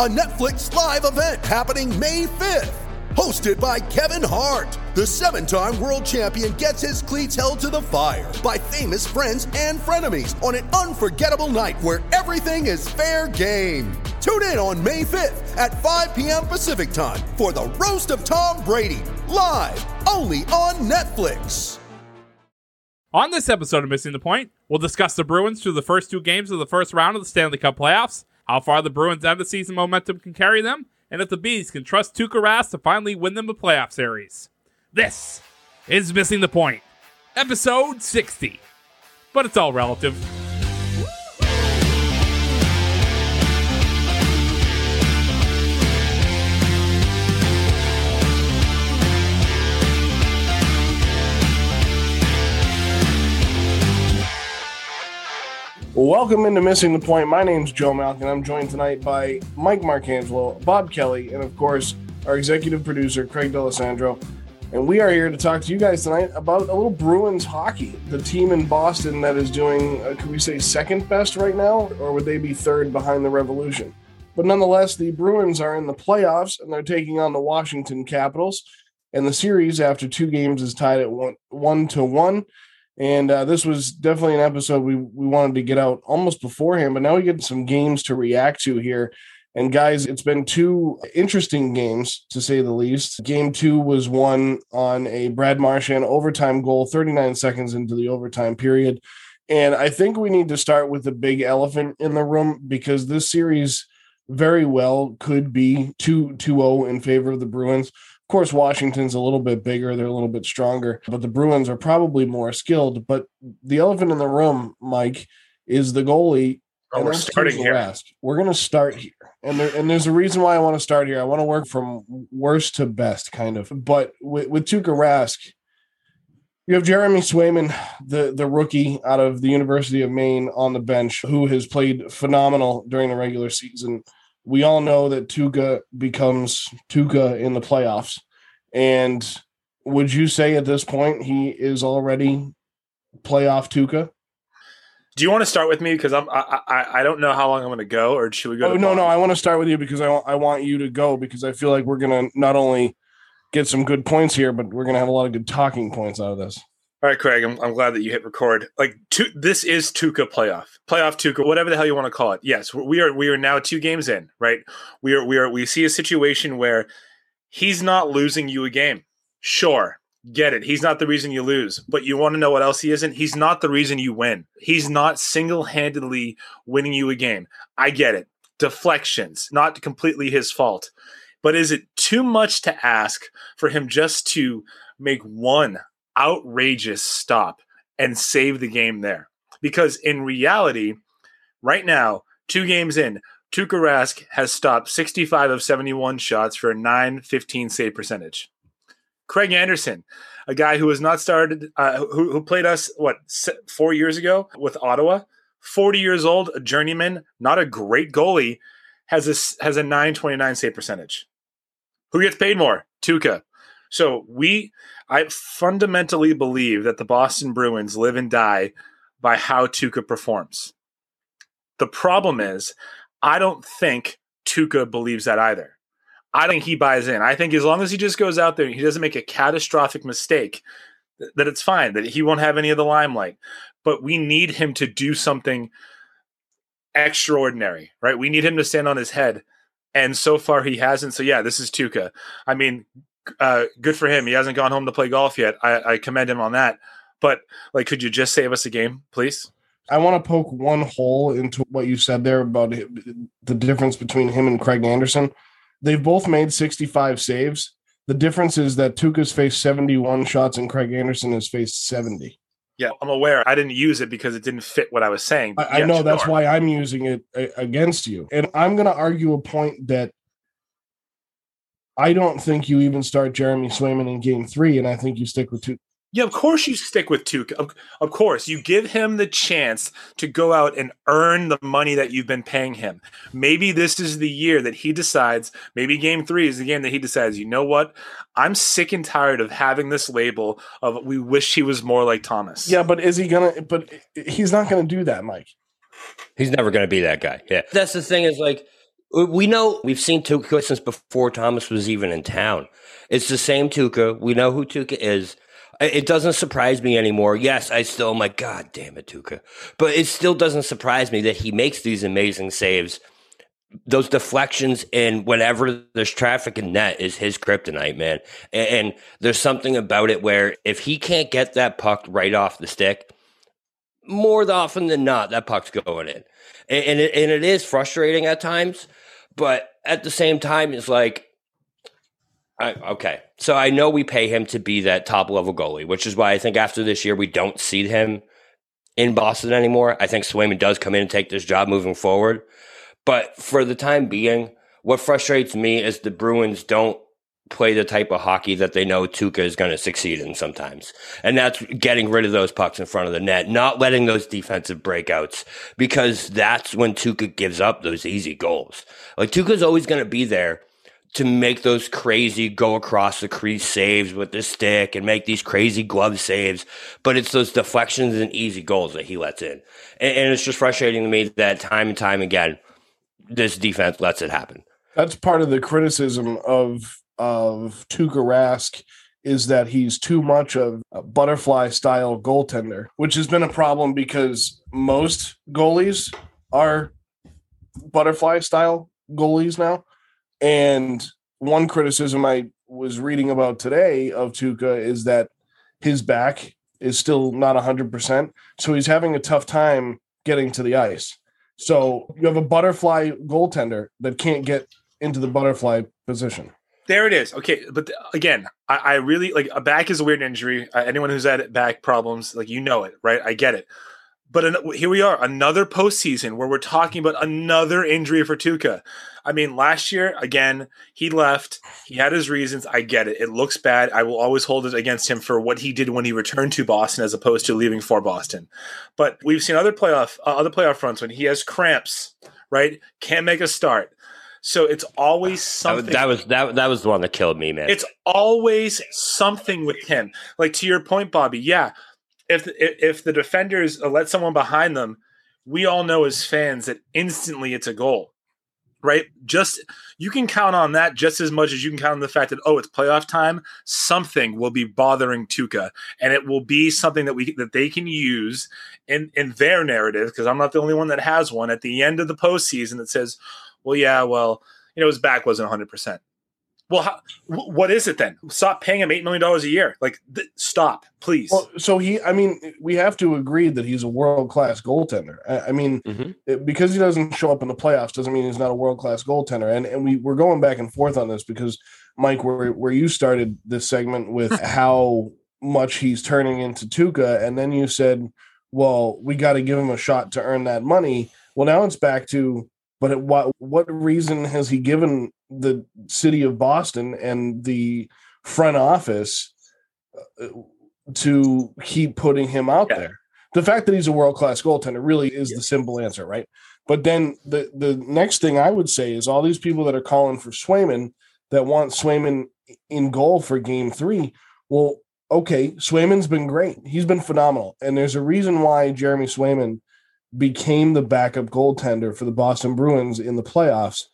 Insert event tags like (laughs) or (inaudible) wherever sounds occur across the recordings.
a Netflix live event happening May 5th. Hosted by Kevin Hart, the seven time world champion gets his cleats held to the fire by famous friends and frenemies on an unforgettable night where everything is fair game. Tune in on May 5th at 5 p.m. Pacific time for the Roast of Tom Brady, live only on Netflix. On this episode of Missing the Point, we'll discuss the Bruins through the first two games of the first round of the Stanley Cup playoffs, how far the Bruins' end of season momentum can carry them, and if the Bees can trust Tuukka Rask to finally win them a playoff series. This is Missing the Point, episode 60. But it's all relative. Welcome into Missing the Point. My name's Joe Malkin. I'm joined tonight by Mike Marcangelo, Bob Kelly, and of course, our executive producer, Craig D'Alessandro. And we are here to talk to you guys tonight about a little Bruins hockey. The team in Boston that is doing, uh, could we say, second best right now? Or would they be third behind the Revolution? But nonetheless, the Bruins are in the playoffs and they're taking on the Washington Capitals. And the series, after two games, is tied at one, one to one. And uh, this was definitely an episode we, we wanted to get out almost beforehand, but now we get some games to react to here. And guys, it's been two interesting games to say the least. Game two was won on a Brad Marchand overtime goal, 39 seconds into the overtime period. And I think we need to start with the big elephant in the room because this series very well could be 2 0 in favor of the Bruins. Of course, Washington's a little bit bigger, they're a little bit stronger, but the Bruins are probably more skilled. But the elephant in the room, Mike, is the goalie. Oh, we're starting here. We're going to start here. And there, and there's a reason why I want to start here. I want to work from worst to best, kind of. But with, with Tuukka Rask, you have Jeremy Swayman, the, the rookie out of the University of Maine on the bench, who has played phenomenal during the regular season. We all know that Tuukka becomes Tuukka in the playoffs. And would you say at this point he is already playoff Tuukka? Do you want to start with me because I'm I, I I don't know how long I'm going to go, or should we go? Oh to no, no, I want to start with you because I want I want you to go because I feel like we're gonna not only get some good points here, but we're gonna have a lot of good talking points out of this. All right, Craig. I'm, I'm glad that you hit record. Like, tu- this is Tuukka playoff, playoff Tuukka, whatever the hell you want to call it. Yes, we are. We are now two games in, right? We are. We are. We see a situation where he's not losing you a game. Sure, get it. He's not the reason you lose, but you want to know what else he isn't? He's not the reason you win. He's not single handedly winning you a game. I get it. Deflections, not completely his fault. But is it too much to ask for him just to make one outrageous stop and save the game there? Because in reality, right now, two games in, Tuukka Rask has stopped 65 of 71 shots for a 915 save percentage. Craig Anderson, a guy who has not started, uh, who, who played us, what, four years ago with Ottawa, 40 years old, a journeyman, not a great goalie, has a, has a 929 save percentage. Who gets paid more? Tuukka. So we, I fundamentally believe that the Boston Bruins live and die by how Tuukka performs. The problem is, I don't think Tuukka believes that either. I think he buys in. I think as long as he just goes out there and he doesn't make a catastrophic mistake, th- that it's fine, that he won't have any of the limelight. But we need him to do something extraordinary, right? We need him to stand on his head. And so far he hasn't. So yeah, this is Tuukka. I mean, uh, good for him. He hasn't gone home to play golf yet. I, I commend him on that. But like, could you just save us a game, please? I want to poke one hole into what you said there about the difference between him and Craig Anderson. They've both made 65 saves. The difference is that Tuukka's faced 71 shots and Craig Anderson has faced 70. Yeah, I'm aware. I didn't use it because it didn't fit what I was saying. I, I Yeah, know that's why I'm using it against you. And I'm going to argue a point that I don't think you even start Jeremy Swayman in game three, and I think you stick with two. Yeah, of course you stick with Tuukka. Of, of course, you give him the chance to go out and earn the money that you've been paying him. Maybe this is the year that he decides. Maybe Game Three is the game that he decides. You know what? I'm sick and tired of having this label of "We wish he was more like Thomas." Yeah, but is he gonna? But he's not gonna do that, Mike. He's never going to be that guy. Yeah. That's the thing is like, we know we've seen Tuukka since before Thomas was even in town. It's the same Tuukka. We know who Tuukka is. It doesn't surprise me anymore. Yes, I still am like, God damn it, Tuukka. But it still doesn't surprise me that he makes these amazing saves. Those deflections and whenever there's traffic in net is his kryptonite, man. And, there's something about it where if he can't get that puck right off the stick, more often than not, that puck's going in. And, it, and it is frustrating at times, but at the same time, it's like, I, okay. So I know we pay him to be that top level goalie, which is why I think after this year, we don't see him in Boston anymore. I think Swayman does come in and take this job moving forward. But for the time being, what frustrates me is the Bruins don't play the type of hockey that they know Tuukka is going to succeed in sometimes. And that's getting rid of those pucks in front of the net, not letting those defensive breakouts, because that's when Tuukka gives up those easy goals. Like Tuukka's always going to be there to make those crazy go across the crease saves with the stick and make these crazy glove saves. But it's those deflections and easy goals that he lets in. And, and it's just frustrating to me that time and time again, this defense lets it happen. That's part of the criticism of of Tuukka Rask is that he's too much of a butterfly style goaltender, which has been a problem because most goalies are butterfly style goalies now. And one criticism I was reading about today of Tuukka is that his back is still not 100%. So he's having a tough time getting to the ice. So you have a butterfly goaltender that can't get into the butterfly position. There it is. Okay, but th- again, I, I really like a back is a weird injury. Uh, anyone who's had back problems, like you know it, right? I get it. But an- here we are, another postseason where we're talking about another injury for Tuukka. I mean, last year again, he left. He had his reasons. I get it. It looks bad. I will always hold it against him for what he did when he returned to Boston, as opposed to leaving for Boston. But we've seen other playoff uh, other playoff fronts when he has cramps, right? Can't make a start. So it's always something. that was that that was the one that killed me, man. It's always something with him. Like to your point, Bobby. Yeah, if if, if the defenders let someone behind them, we all know as fans that instantly it's a goal, right? Just you can count on that just as much as you can count on the fact that oh, it's playoff time. Something will be bothering Tuukka, and it will be something that we that they can use in in their narrative. Because I'm not the only one that has one at the end of the postseason that says, well, yeah, well, you know, his back wasn't 100. percent well, how, what is it then? Stop paying him eight million dollars a year. Like, th- stop, please. Well, so he, I mean, we have to agree that he's a world class goaltender. I, I mean, Mhm. it- because he doesn't show up in the playoffs doesn't mean he's not a world class goaltender. And and we we're going back and forth on this because Mike, where where you started this segment with (laughs) how much he's turning into Tuukka, and then you said, well, we got to give him a shot to earn that money. Well, now it's back to, but at what what reason has he given the city of Boston and the front office uh, to keep putting him out Yeah. there? The fact that he's a world class goaltender really is the simple answer, right? But then the the next thing I would say is all these people that are calling for Swayman that want Swayman in goal for game three. Well, okay, Swayman's been great. He's been phenomenal. And there's a reason why Jeremy Swayman became the backup goaltender for the Boston Bruins in the playoffs.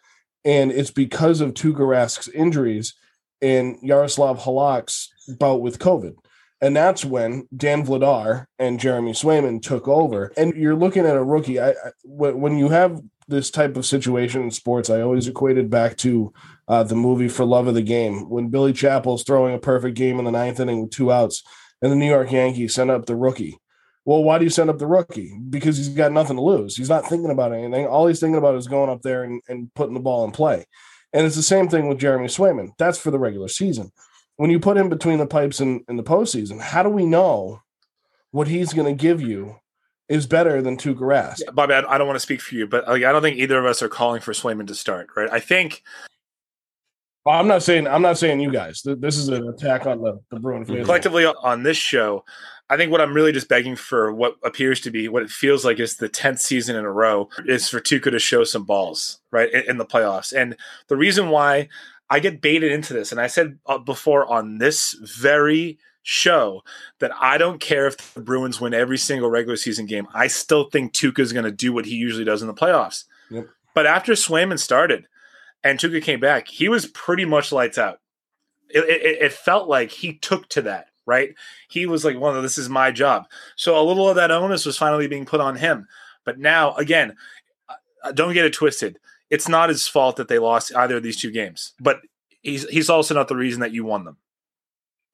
And it's because of Tuukka Rask's injuries and Yaroslav Halak's bout with COVID. And that's when Dan Vladar and Jeremy Swayman took over. And you're looking at a rookie. I, I when when you have this type of situation in sports, I always equated back to uh, the movie For Love of the Game when Billy Chapel's throwing a perfect game in the ninth inning with two outs, and the New York Yankees send up the rookie. Well, why do you send up the rookie? Because he's got nothing to lose. He's not thinking about anything. All he's thinking about is going up there and, and putting the ball in play. And it's the same thing with Jeremy Swayman. That's for the regular season. When you put him between the pipes in, in the postseason, how do we know what he's going to give you is better than Tuukka Rask? Yeah, Bobby, I, I don't want to speak for you, but like, I don't think either of us are calling for Swayman to start, right? I think I'm not saying I'm not saying you guys. This is an attack on the, the Bruin fans. collectively on this show, I think what I'm really just begging for what appears to be what it feels like is the 10th season in a row is for Tuukka to show some balls, right, in, in the playoffs. And the reason why I get baited into this, and I said uh, before on this very show that I don't care if the Bruins win every single regular season game. I still think Tuukka is going to do what he usually does in the playoffs. Yep. But after Swayman started and Tuukka came back, he was pretty much lights out. It, it, it felt like he took to that, right? He was like, well, this is my job. So a little of that onus was finally being put on him. But now, again, uh, don't get it twisted. It's not his fault that they lost either of these two games, but he's he's also not the reason that you won them.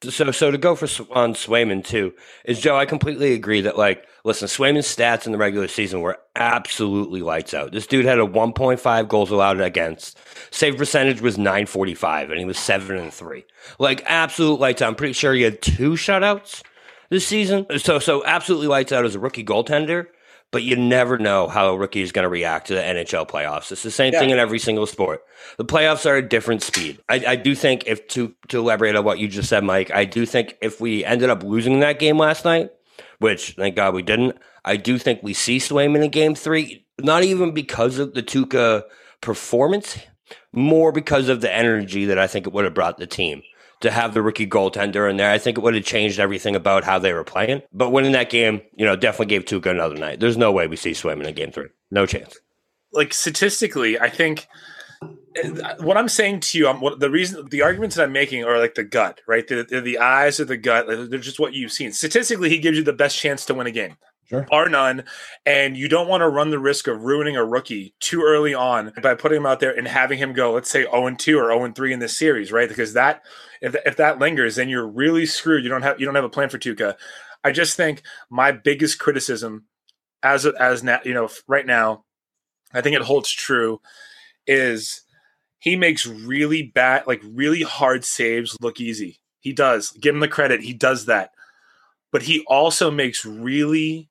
So, so to go for on Swayman too is Joe. I completely agree that like, listen, Swayman's stats in the regular season were absolutely lights out. This dude had a 1.5 goals allowed against. Save percentage was 945, and he was seven and three. Like absolute lights out. I'm pretty sure he had two shutouts this season. So, so absolutely lights out as a rookie goaltender. But you never know how a rookie is going to react to the NHL playoffs. It's the same thing in every single sport. The playoffs are a different speed. I, I do think if to to elaborate on what you just said, Mike, I do think if we ended up losing that game last night, which thank God we didn't, I do think we see Swayman in game three, not even because of the Tuukka performance, more because of the energy that I think it would have brought the team. To have the rookie goaltender in there, I think it would have changed everything about how they were playing. But winning that game, you know, definitely gave Tuukka another night. There's no way we see Swayman in game three. No chance. Like statistically, I think what I'm saying to you, I'm, what, the reason, the arguments that I'm making are like the gut, right? They're the eyes of the gut. They're just what you've seen. Statistically, he gives you the best chance to win a game. Sure. Bar none. And you don't want to run the risk of ruining a rookie too early on by putting him out there and having him go, let's say 0 2 or 0 3 in this series, right? Because that, if, if that lingers, then you're really screwed. You don't have, you don't have a plan for Tuukka. I just think my biggest criticism as, as now, you know, right now, I think it holds true is he makes really bad, like really hard saves look easy. He does. Give him the credit. He does that. But he also makes really,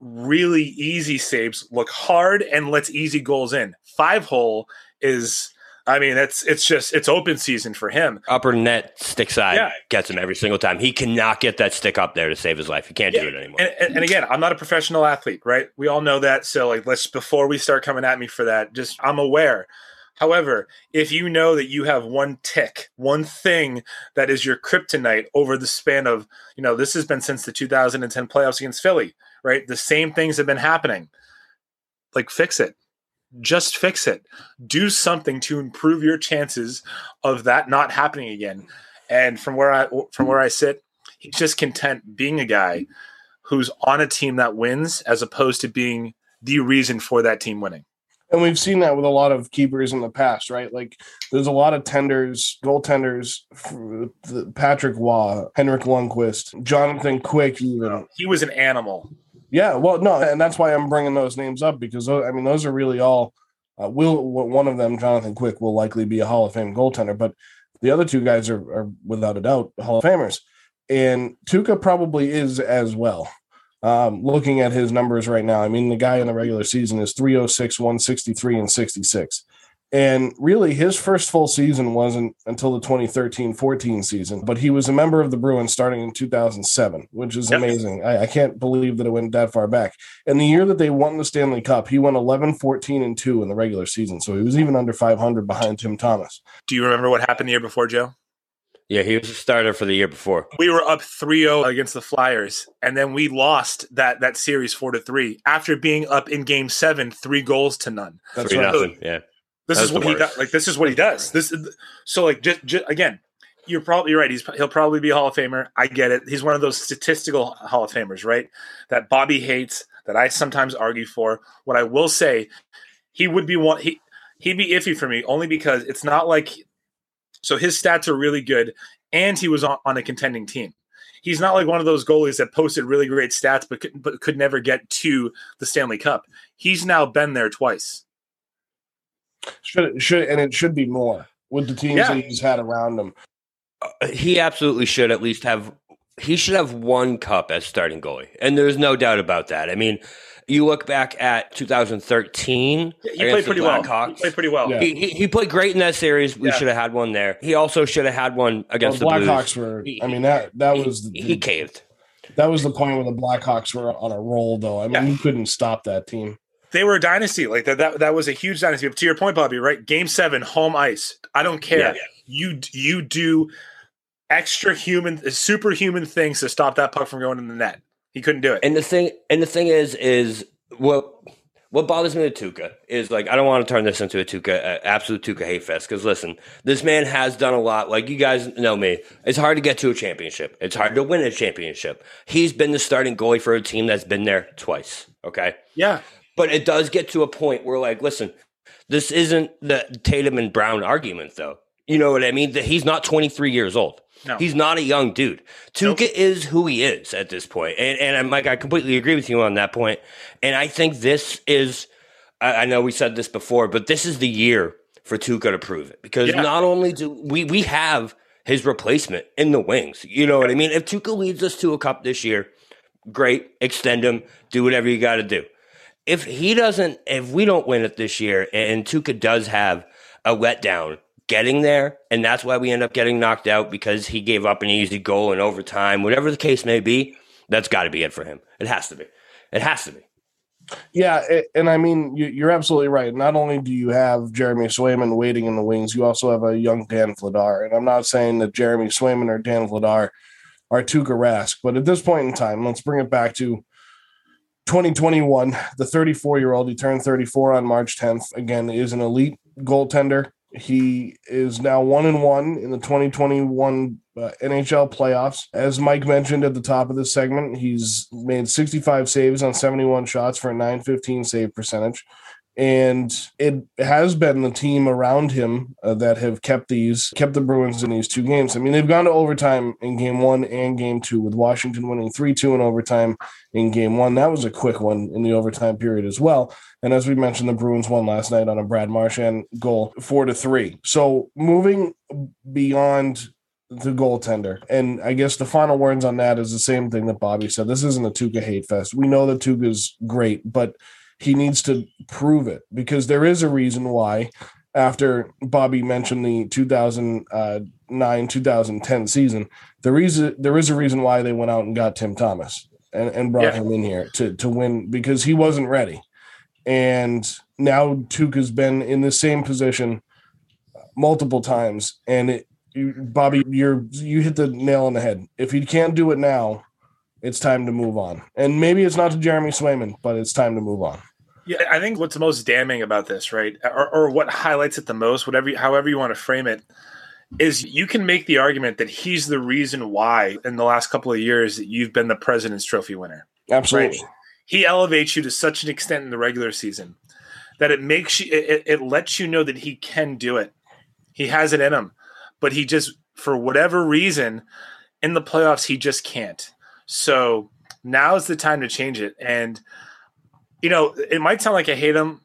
really easy saves look hard and lets easy goals in. Five hole is, I mean, it's it's just it's open season for him. Upper net stick side Yeah. gets him every single time. He cannot get that stick up there to save his life. He can't do it anymore. And, and, and again, I'm not a professional athlete, right? We all know that. So like, let's before we start coming at me for that, just I'm aware. However, if you know that you have one tick, one thing that is your kryptonite over the span of, you know, this has been since the 2010 playoffs against Philly, right? The same things have been happening. Like, fix it. Just fix it. Do something to improve your chances of that not happening again. And from where I from where I sit, he's just content being a guy who's on a team that wins as opposed to being the reason for that team winning. And we've seen that with a lot of keepers in the past, right? Like there's a lot of tenders, goaltenders, Patrick Roy, Henrik Lundqvist, Jonathan Quick, even. He was an animal. Yeah, well, no, and that's why I'm bringing those names up because I mean those are really all. Uh, will one of them, Jonathan Quick, will likely be a Hall of Fame goaltender, but the other two guys are, are without a doubt Hall of Famers, and Tuukka probably is as well. Um, looking at his numbers right now, I mean, the guy in the regular season is 306, 163, and 66. And really, his first full season wasn't until the 2013 14 season, but he was a member of the Bruins starting in 2007, which is Yep. amazing. I, I can't believe that it went that far back. And the year that they won the Stanley Cup, he went 11, 14, and 2 in the regular season. So he was even under 500 behind Tim Thomas. Do you remember what happened the year before, Joe? Yeah, he was a starter for the year before. We were up 3-0 against the Flyers, and then we lost that that series 4 to 3 after being up in game 7 3 goals to none. That's Three right. nothing. Yeah. This is what he does. Like this is what he does. This so like just, just again, you're probably right. He's he'll probably be a Hall of Famer. I get it. He's one of those statistical Hall of Famers, right? That Bobby hates. That I sometimes argue for. What I will say, he would be one. He he'd be iffy for me only because it's not like. So his stats are really good, and he was on, on a contending team. He's not like one of those goalies that posted really great stats, but could, but could never get to the Stanley Cup. He's now been there twice. Should should and it should be more with the teams Yeah. that he's had around him. Uh, he absolutely should at least have he should have one cup as starting goalie and there's no doubt about that i mean you look back at 2013 He played the pretty well. He Blackhawks. played pretty well. Yeah. He, he, he played great in that series. We Yeah. should have had one there. He also should have had one Well, against the the Blues. Blackhawks were. I mean that that was the, he, he caved. that was the point where the Blackhawks were on a roll. Though I mean, Yeah. you couldn't stop that team. They were a dynasty. Like that, that that was a huge dynasty. But to your point, Bobby, right? Game seven, home ice. I don't care. Yeah. You you do extra human superhuman things to stop that puck from going in the net. He couldn't do it. And the thing, and the thing is, is what what bothers me with Tuukka is like I don't want to turn this into a Tuukka, uh, absolute Tuukka hate fest. Because listen, this man has done a lot. Like you guys know me, it's hard to get to a championship. It's hard to win a championship. He's been the starting goalie for a team that's been there twice. Okay, yeah. But it does get to a point where like, listen, this isn't the Tatum and Brown argument, though. You know what I mean? That he's not 23 years old. No. He's not a young dude. Tuukka is who he is at this point. And, and I'm like, I completely agree with you on that point. And I think this is, I, I know we said this before, but this is the year for Tuukka to prove it. Because Yeah. not only do we, we have his replacement in the wings. You know what I mean? If Tuukka leads us to a cup this year, great, extend him, do whatever you got to do. If he doesn't, if we don't win it this year, and Tuukka does have a letdown getting there, and that's why we end up getting knocked out because he gave up an easy goal in overtime, whatever the case may be, that's got to be it for him. It has to be. It has to be. Yeah, and I mean you- you're absolutely right. Not only do you have Jeremy Swayman waiting in the wings, you also have a young Dan Vladar. And I'm not saying that Jeremy Swayman or Dan Vladar are Tuukka Rask, but at this point in time, let's bring it back to 2021. The 34 year old, he turned 34 on March 10th. Again, is an elite goaltender. He is now one and one in the 2021 uh, NHL playoffs. As Mike mentioned at the top of this segment, he's made 65 saves on 71 shots for a 915 save percentage. And it has been the team around him uh, that have kept these, kept the Bruins in these two games. I mean, they've gone to overtime in game one and game two, with Washington winning 3 2 in overtime in game one. That was a quick one in the overtime period as well. And as we mentioned, the Bruins won last night on a Brad Marchand goal, four to three. So moving beyond the goaltender, and I guess the final words on that is the same thing that Bobby said. This isn't a Tuukka hate fest. We know that Tuukka's great, but he needs to prove it because there is a reason why. After Bobby mentioned the 2009 2010 season, the reason there is a reason why they went out and got Tim Thomas and, and brought Yeah. him in here to to win because he wasn't ready. And now Tuukka's been in the same position multiple times. And it, you, Bobby, you're you hit the nail on the head. If he can't do it now, it's time to move on. And maybe it's not to Jeremy Swayman, but it's time to move on. Yeah, I think what's most damning about this, right, or, or what highlights it the most, whatever, you- however you want to frame it, is you can make the argument that he's the reason why in the last couple of years that you've been the President's Trophy winner. Absolutely. He elevates you to such an extent in the regular season that it makes you, it, it lets you know that he can do it. He has it in him, but he just, for whatever reason, in the playoffs, he just can't. So now is the time to change it. And you know, it might sound like I hate him.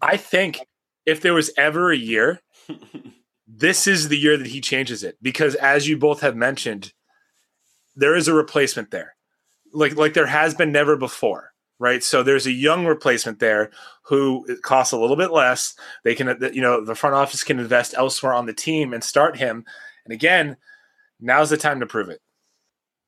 I think if there was ever a year, (laughs) this is the year that he changes it because, as you both have mentioned, there is a replacement there, like like there has been never before, right? So there's a young replacement there who it costs a little bit less. They can, uh, you know, the front office can invest elsewhere on the team and start him. And again, now's the time to prove it.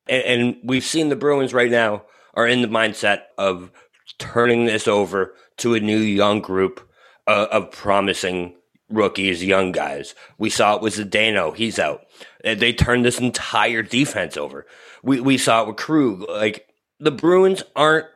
And, and we've seen the Bruins right now are in the mindset of turning this over to a new young group uh, of promising rookies, young guys. We saw it with Zdeno; he's out. They turned this entire defense over. We we saw it with Krug. Like the Bruins aren't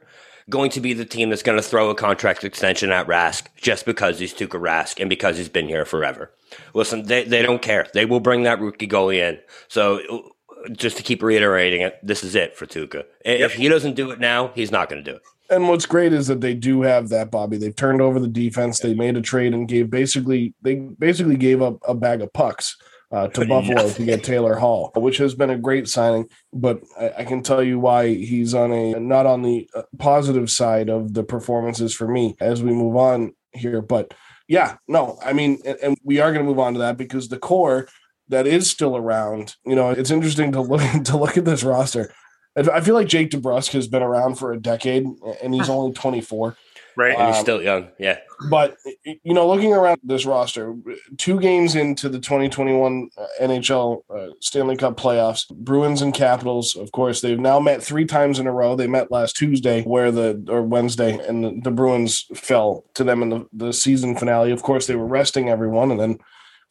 going to be the team that's going to throw a contract extension at Rask just because he's Tuukka Rask and because he's been here forever. Listen, they, they don't care. They will bring that rookie goalie in. So just to keep reiterating it, this is it for Tuukka. If he doesn't do it now, he's not going to do it. And what's great is that they do have that, Bobby. They've turned over the defense. They made a trade and gave basically they basically gave up a bag of pucks uh, to (laughs) Buffalo to get Taylor Hall, which has been a great signing. But I, I can tell you why he's on a not on the uh, positive side of the performances for me as we move on here. But Yeah, no, I mean, and, and we are going to move on to that because the core that is still around. You know, it's interesting to look (laughs) to look at this roster. I I feel like Jake DeBrusk has been around for a decade, and he's only 24. Right. And he's Um, still young. Yeah. But you know, looking around this roster, two games into the 2021 NHL uh, Stanley Cup playoffs, Bruins and Capitals. Of course, they've now met three times in a row. They met last Tuesday, where the or Wednesday, and the, the Bruins fell to them in the, the season finale. Of course, they were resting everyone, and then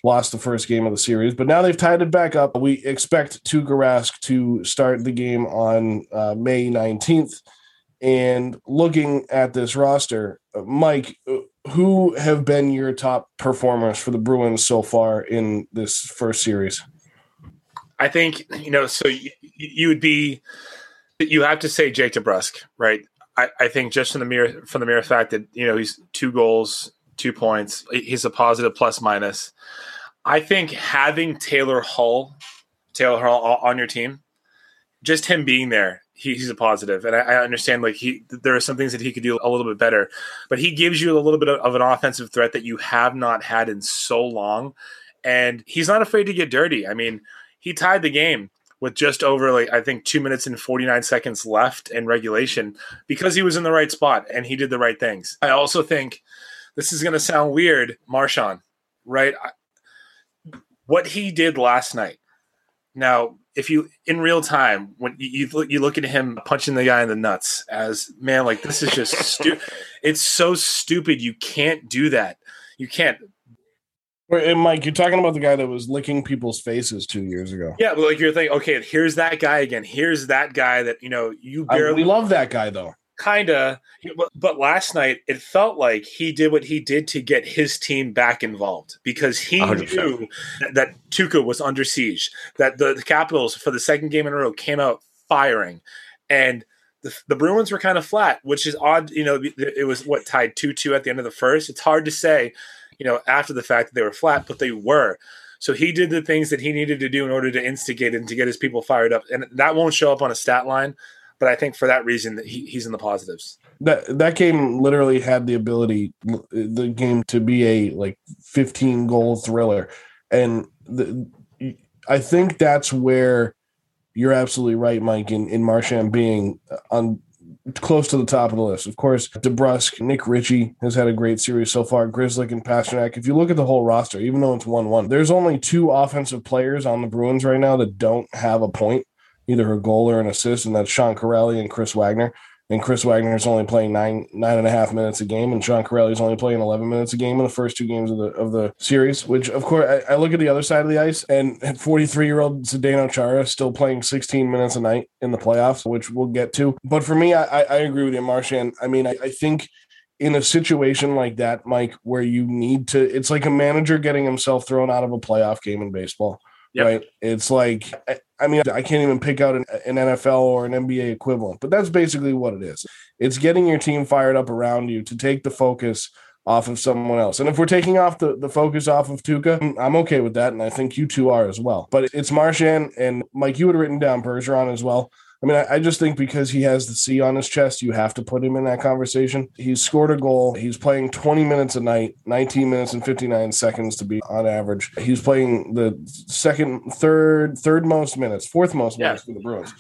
lost the first game of the series. But now they've tied it back up. We expect Tuukka Rask to start the game on uh, May 19th. And looking at this roster, uh, Mike, uh, who have been your top performers for the Bruins so far in this first series? I think you know. So you, you would be, you have to say Jake DeBrusk, right? I, I think just from the mere from the mere fact that you know he's two goals, two points, he's a positive plus minus. I think having Taylor Hall, Taylor Hall on your team, just him being there, he, he's a positive. And I, I understand like he there are some things that he could do a little bit better, but he gives you a little bit of, of an offensive threat that you have not had in so long. And he's not afraid to get dirty. I mean, he tied the game with just over like I think two minutes and 49 seconds left in regulation because he was in the right spot and he did the right things. I also think this is going to sound weird, Marchand, right? I, what he did last night. Now, if you in real time when you you look, you look at him punching the guy in the nuts as man, like this is just stupid. (laughs) It's so stupid. You can't do that. You can't. And Mike, you're talking about the guy that was licking people's faces two years ago. Yeah, but like you're thinking, okay, here's that guy again. Here's that guy that you know you I, barely we love that guy though. Kinda. But, but last night it felt like he did what he did to get his team back involved because he 100%. knew that, that Tuukka was under siege. That the, the Capitals for the second game in a row came out firing, and the, the Bruins were kind of flat, which is odd. You know, it was what tied two two at the end of the first. It's hard to say, you know, after the fact that they were flat, but they were. So he did the things that he needed to do in order to instigate and to get his people fired up, and that won't show up on a stat line. But I think for that reason, that he, he's in the positives. That that game literally had the ability, the game to be a like 15 goal thriller, and the, I think that's where you're absolutely right, Mike. In in Marchand being on close to the top of the list. Of course, DeBrusk, Nick Ritchie has had a great series so far. Grzelcyk and Pastrnak. If you look at the whole roster, even though it's one one, there's only two offensive players on the Bruins right now that don't have a point, either a goal or an assist, and that's Sean Kuraly and Chris Wagner. And Chris Wagner is only playing nine nine and a half minutes a game, and Sean Kuraly is only playing eleven minutes a game in the first two games of the of the series. Which, of course, I, I look at the other side of the ice, and forty three year old Zdeno Chara still playing sixteen minutes a night in the playoffs, which we'll get to. But for me, I, I, I agree with you, Marchand. I mean, I, I think in a situation like that, Mike, where you need to, it's like a manager getting himself thrown out of a playoff game in baseball. Yep. Right. It's like, I- mean, I can't even pick out an, an NFL or an NBA equivalent, but that's basically what it is. It's getting your team fired up around you to take the focus off of someone else. And if we're taking off the, the focus off of Tuukka, I'm okay with that. And I think you two are as well. But it's Marchand and Mike, you had written down Bergeron as well. I mean, I, I just think because he has the C on his chest, you have to put him in that conversation. He's scored a goal. He's playing 20 minutes a night, 19 minutes and 59 seconds to be on average. He's playing the second, third, third most minutes, fourth most Yeah. minutes for the Bruins.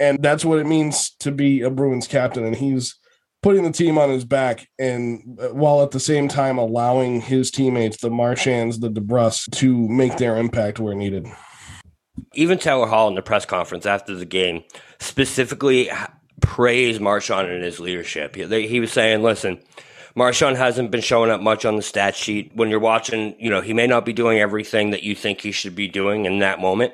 And that's what it means to be a Bruins captain. And he's putting the team on his back and uh, while at the same time allowing his teammates, the Marchands, the DeBrus, to make their impact where needed. Even Taylor Hall in the press conference after the game specifically praised Marchand and his leadership. He, was saying, listen, Marchand hasn't been showing up much on the stat sheet. When you're watching, you know, he may not be doing everything that you think he should be doing in that moment,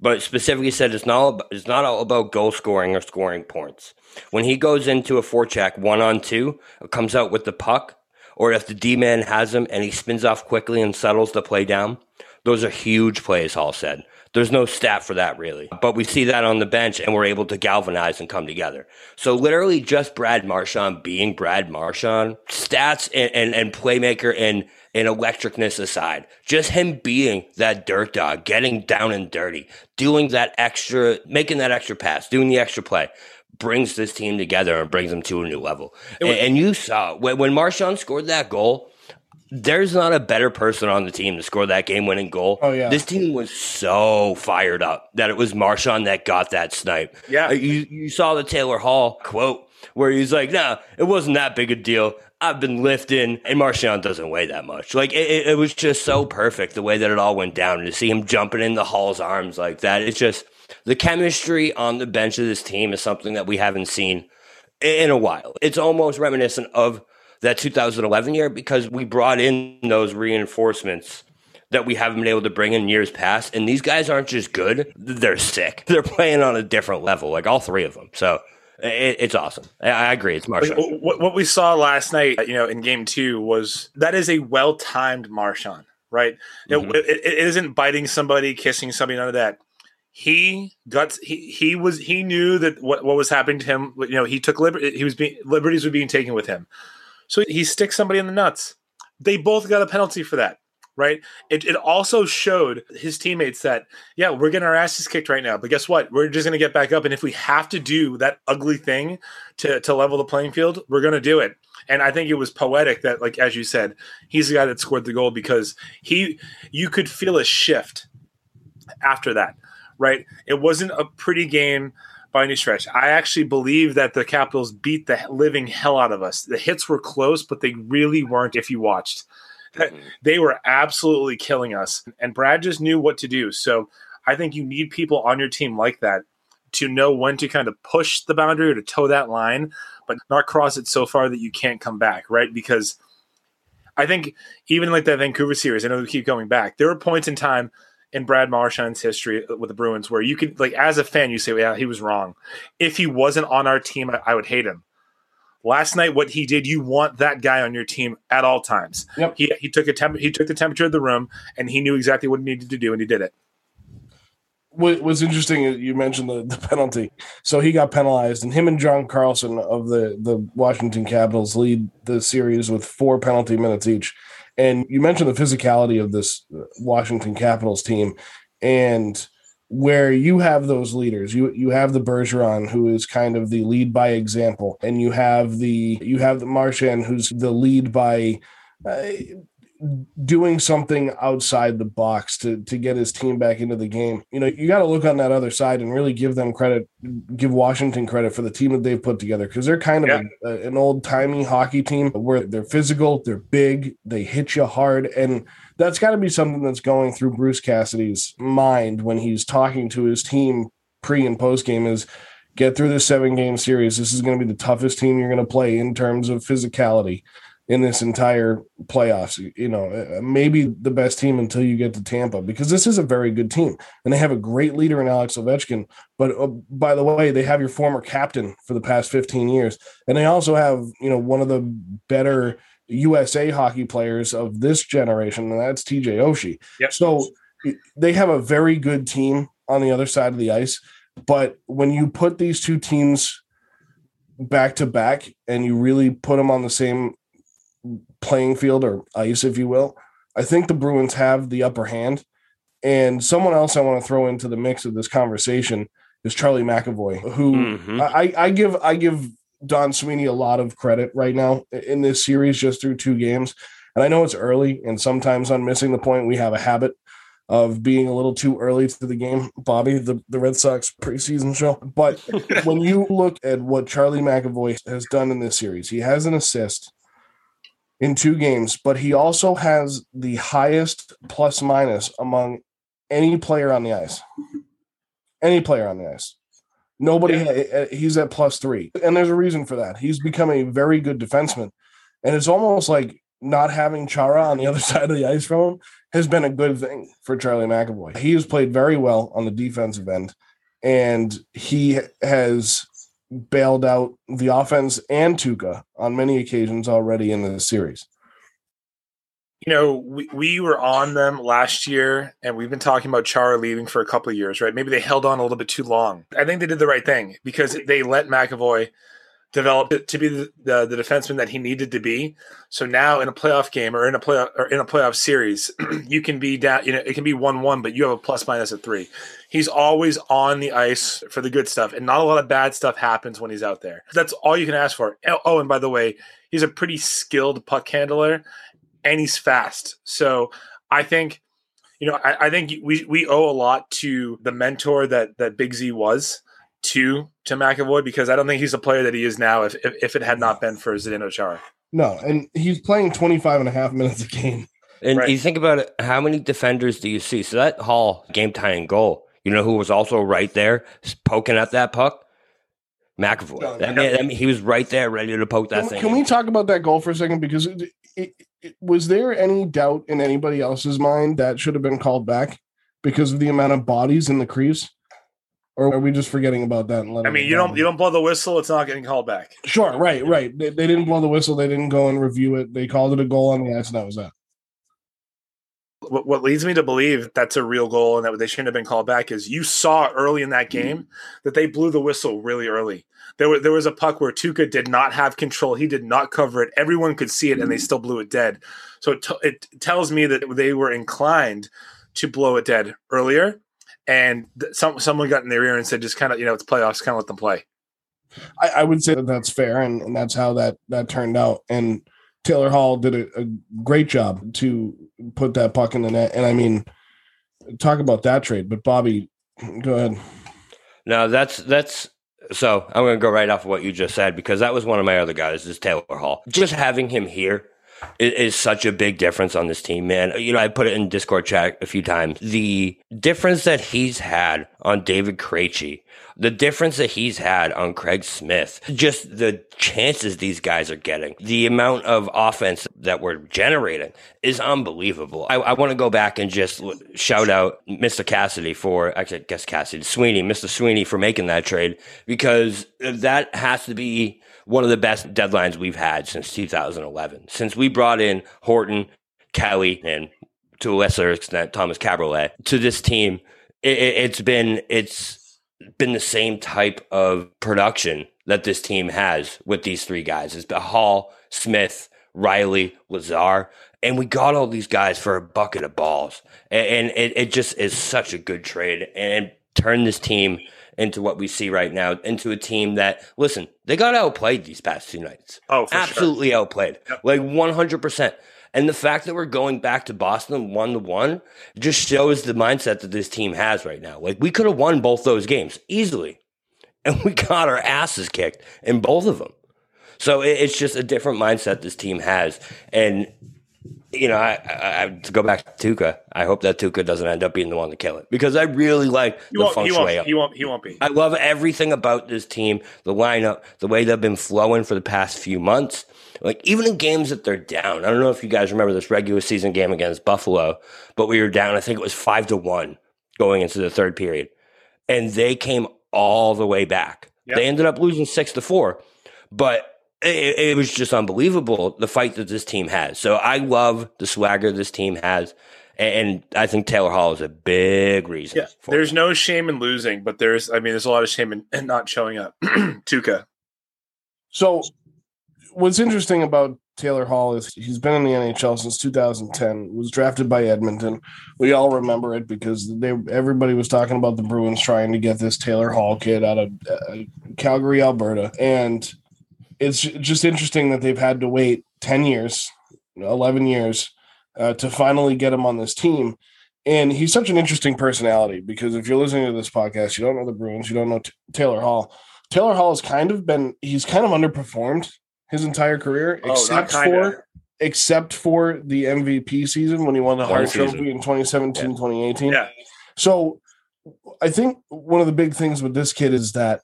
but specifically said it's not, ab- it's not all about goal scoring or scoring points. When he goes into a forecheck one on two, comes out with the puck, or if the D man has him and he spins off quickly and settles the play down, those are huge plays, Hall said. There's no stat for that really. But we see that on the bench and we're able to galvanize and come together. So literally just Brad Marchand being Brad Marchand, stats and, and, and playmaker and, and electricness aside, just him being that dirt dog, getting down and dirty, doing that extra, making that extra pass, doing the extra play brings this team together and brings them to a new level. And, and you saw when, when Marchand scored that goal, there's not a better person on the team to score that game winning goal. Oh, yeah. This team was so fired up that it was Marchand that got that snipe. Yeah. You, you saw the Taylor Hall quote where he's like, nah, it wasn't that big a deal. I've been lifting, and Marchand doesn't weigh that much. Like, it, it, it was just so perfect the way that it all went down. And to see him jumping in the Hall's arms like that, it's just the chemistry on the bench of this team is something that we haven't seen in a while. It's almost reminiscent of that 2011 year because we brought in those reinforcements that we haven't been able to bring in years past. And these guys aren't just good, they're sick. (laughs) They're playing on a different level, like all three of them. So it, it's awesome. I, agree. It's Marchand. what, what we saw last night, you know, in game two was that is a well timed Marchand, right? It- Mhm. It, it isn't biting somebody, kissing somebody, none of that. He got he he was he knew that what, what was happening to him. You know, he took liber- he was being liberties were being taken with him, so he sticks somebody in the nuts. They both got a penalty for that, right? It, it also showed his teammates that yeah, we're getting our asses kicked right now, but guess what? We're just going to get back up, and if we have to do that ugly thing to to level the playing field, we're going to do it. And I think it was poetic that, like as you said, he's the guy that scored the goal because he you could feel a shift after that, right? It wasn't a pretty game by any stretch. I actually believe that the Capitals beat the living hell out of us. The hits were close, but they really weren't. If you watched, mm-hmm. they were absolutely killing us, and Brad just knew what to do. So I think you need people on your team like that to know when to kind of push the boundary or to toe that line, but not cross it so far that you can't come back, right? Because I think even like that Vancouver series, I know we keep going back. There were points in time in Brad Marchand's history with the Bruins where you could like as a fan, you say, "Yeah, he was wrong." If he wasn't on our team, I, I would hate him. Last night, what he did, you want that guy on your team at all times. Yep. He he took a temp- he took the temperature of the room, and he knew exactly what he needed to do, and he did it. what was interesting you mentioned the, the penalty. So he got penalized, and him and John Carlson of the the Washington Capitals lead the series with four penalty minutes each. And you mentioned the physicality of this uh, Washington Capitals team, and where you have those leaders, you you have the Bergeron who is kind of the lead by example, and you have the you have the Marchand who's the lead by. Uh, doing something outside the box to to get his team back into the game. You know, you got to look on that other side and really give them credit, give Washington credit for the team that they've put together because they're kind of a, a- an uh, old timey hockey team where they're physical, they're big, they hit you hard, and that's got to be something that's going through Bruce Cassidy's mind when he's talking to his team pre and post game is. Get through this seven game series. This is going to be the toughest team you're going to play in terms of physicality in this entire playoffs. You know, uh, maybe the best team until you get to Tampa because this is a very good team and they have a great leader in Alex Ovechkin. But uh, by the way, they have your former captain for the past 15 years, and they also have you know one of the better USA hockey players of this generation, and that's TJ Oshie. Yep. So they have a very good team on the other side of the ice. But when you put these two teams back to back and you really put them on the same playing field or ice, if you will, I think the Bruins have the upper hand. And someone else I want to throw into the mix of this conversation is Charlie McAvoy, who Mhm. I, I give I give Don Sweeney a lot of credit right now in this series just through two games. And I know it's early, and sometimes on missing the point, we have a habit of being a little too early to the game, Bobby, the, the Red Sox preseason show. But (laughs) when you look at what Charlie McAvoy has done in this series, he has an assist in two games, but he also has the highest plus minus among any player on the ice. Any player on the ice. Nobody, ha- eh, he's at plus three. And there's a reason for that. He's become a very good defenseman. And it's almost like not having Chara on the (laughs) other side of the ice from him has been a good thing for Charlie McAvoy. He has played very well on the defensive end, and he has bailed out the offense and Tuukka on many occasions already in the series. You know, we, we were on them last year, and we've been talking about Chara leaving for a couple of years, right? Maybe they held on a little bit too long. I think they did the right thing because they let McAvoy develop to be the, the, the defenseman that he needed to be. So now in a playoff game or in a playoff or in a playoff series, (clears throat) you can be down. You know, it can be one one, but you have a plus minus at three. He's always on the ice for the good stuff, and not a lot of bad stuff happens when he's out there. That's all you can ask for. Oh, oh, and by the way, he's a pretty skilled puck handler and he's fast. So I think, you know, I, I think we we owe a lot to the mentor that that Big Z was to to McAvoy because I don't think he's the player that he is now if if, if it had not been for Zdeno Chara. No, and he's playing 25 and a half minutes a game. And Right. you think about it, how many defenders do you see? So that Hall game tying goal, you know who was also right there poking at that puck? McAvoy. Yeah. That man, that man- he was right there ready to poke that Can, thing. can we talk about that goal for a second? Because it, it, it- was there any doubt in anybody else's mind that should have been called back because of the amount of bodies in the crease? Or are we just forgetting about that? And I mean, you don't you don't blow the whistle, it's not getting called back. Sure, right, right. They, they didn't blow the whistle. They didn't go and review it. They called it a goal on the ice, and that was that. What, what leads me to believe that's a real goal and that they shouldn't have been called back is you saw early in that mm-hmm. game that they blew the whistle really early. There, were, there was a puck where Tuukka did not have control. He did not cover it. Everyone could see it, and they mm-hmm. still blew it dead. So it, t- it tells me that they were inclined to blow it dead earlier, and th- some someone got in their ear and said, "Just kind of, you know, it's playoffs. Kind of let them play." I, I would say that that's fair, and, and that's how that that turned out. And Taylor Hall did a, a great job to put that puck in the net. And I mean, talk about that trade. But Bobby, go ahead. No, that's that's so I'm going to go right off of what you just said because that was one of my other guys, is Taylor Hall. Just having him here is, is such a big difference on this team, man. You know, I put it in Discord chat a few times. The difference that he's had on David Krejci, the difference that he's had on Craig Smith, just the chances these guys are getting, the amount of offense that we're generating is unbelievable. I, I want to go back and just shout out Mr. Cassidy for, actually, I guess Cassidy, Sweeney, Mr. Sweeney for making that trade because that has to be one of the best deadlines we've had since 2011. Since we brought in Horton, Kelly, and to a lesser extent Tomas Kaberle to this team, it, it, it's been it's been the same type of production that this team has with these three guys. It's been Hall, Smith, Reilly, Lazar, and we got all these guys for a bucket of balls. And, and it, it just is such a good trade and turned this team into what we see right now, into a team that, listen, they got outplayed these past two nights. Oh, for sure. Absolutely outplayed. Yep. Like 100%. And the fact that we're going back to Boston one to one just shows the mindset that this team has right now. Like we could have won both those games easily, and we got our asses kicked in both of them. So it's just a different mindset this team has. And you know, I, I, I to go back to Tuukka. I hope that Tuukka doesn't end up being the one to kill it because I really like He the won't, feng he, won't, he won't. He won't be. I love everything about this team, the lineup, the way they've been flowing for the past few months. Like even in games that they're down. I don't know if you guys remember this regular season game against Buffalo, but we were down. I think it was five to one going into the third period, and they came all the way back. Yep. They ended up losing six to four, but it, it was just unbelievable the fight that this team has. So I love the swagger this team has, and I think Taylor Hall is a big reason. Yeah, for there's it. no shame in losing, but there's, I mean, there's a lot of shame in, in not showing up. (clears throat) Tuukka. So, what's interesting about Taylor Hall is he's been in the NHL since 2010. Was drafted by Edmonton. We all remember it because they everybody was talking about the Bruins trying to get this Taylor Hall kid out of uh, Calgary, Alberta, and it's just interesting that they've had to wait 10 years, 11 years uh, to finally get him on this team. And he's such an interesting personality because if you're listening to this podcast, you don't know the Bruins, you don't know T- Taylor Hall. Taylor Hall has kind of been he's kind of underperformed his entire career, Oh, except for except for the MVP season when he won the Hart. Trophy in 2017, 2018. Yeah. So I think one of the big things with this kid is that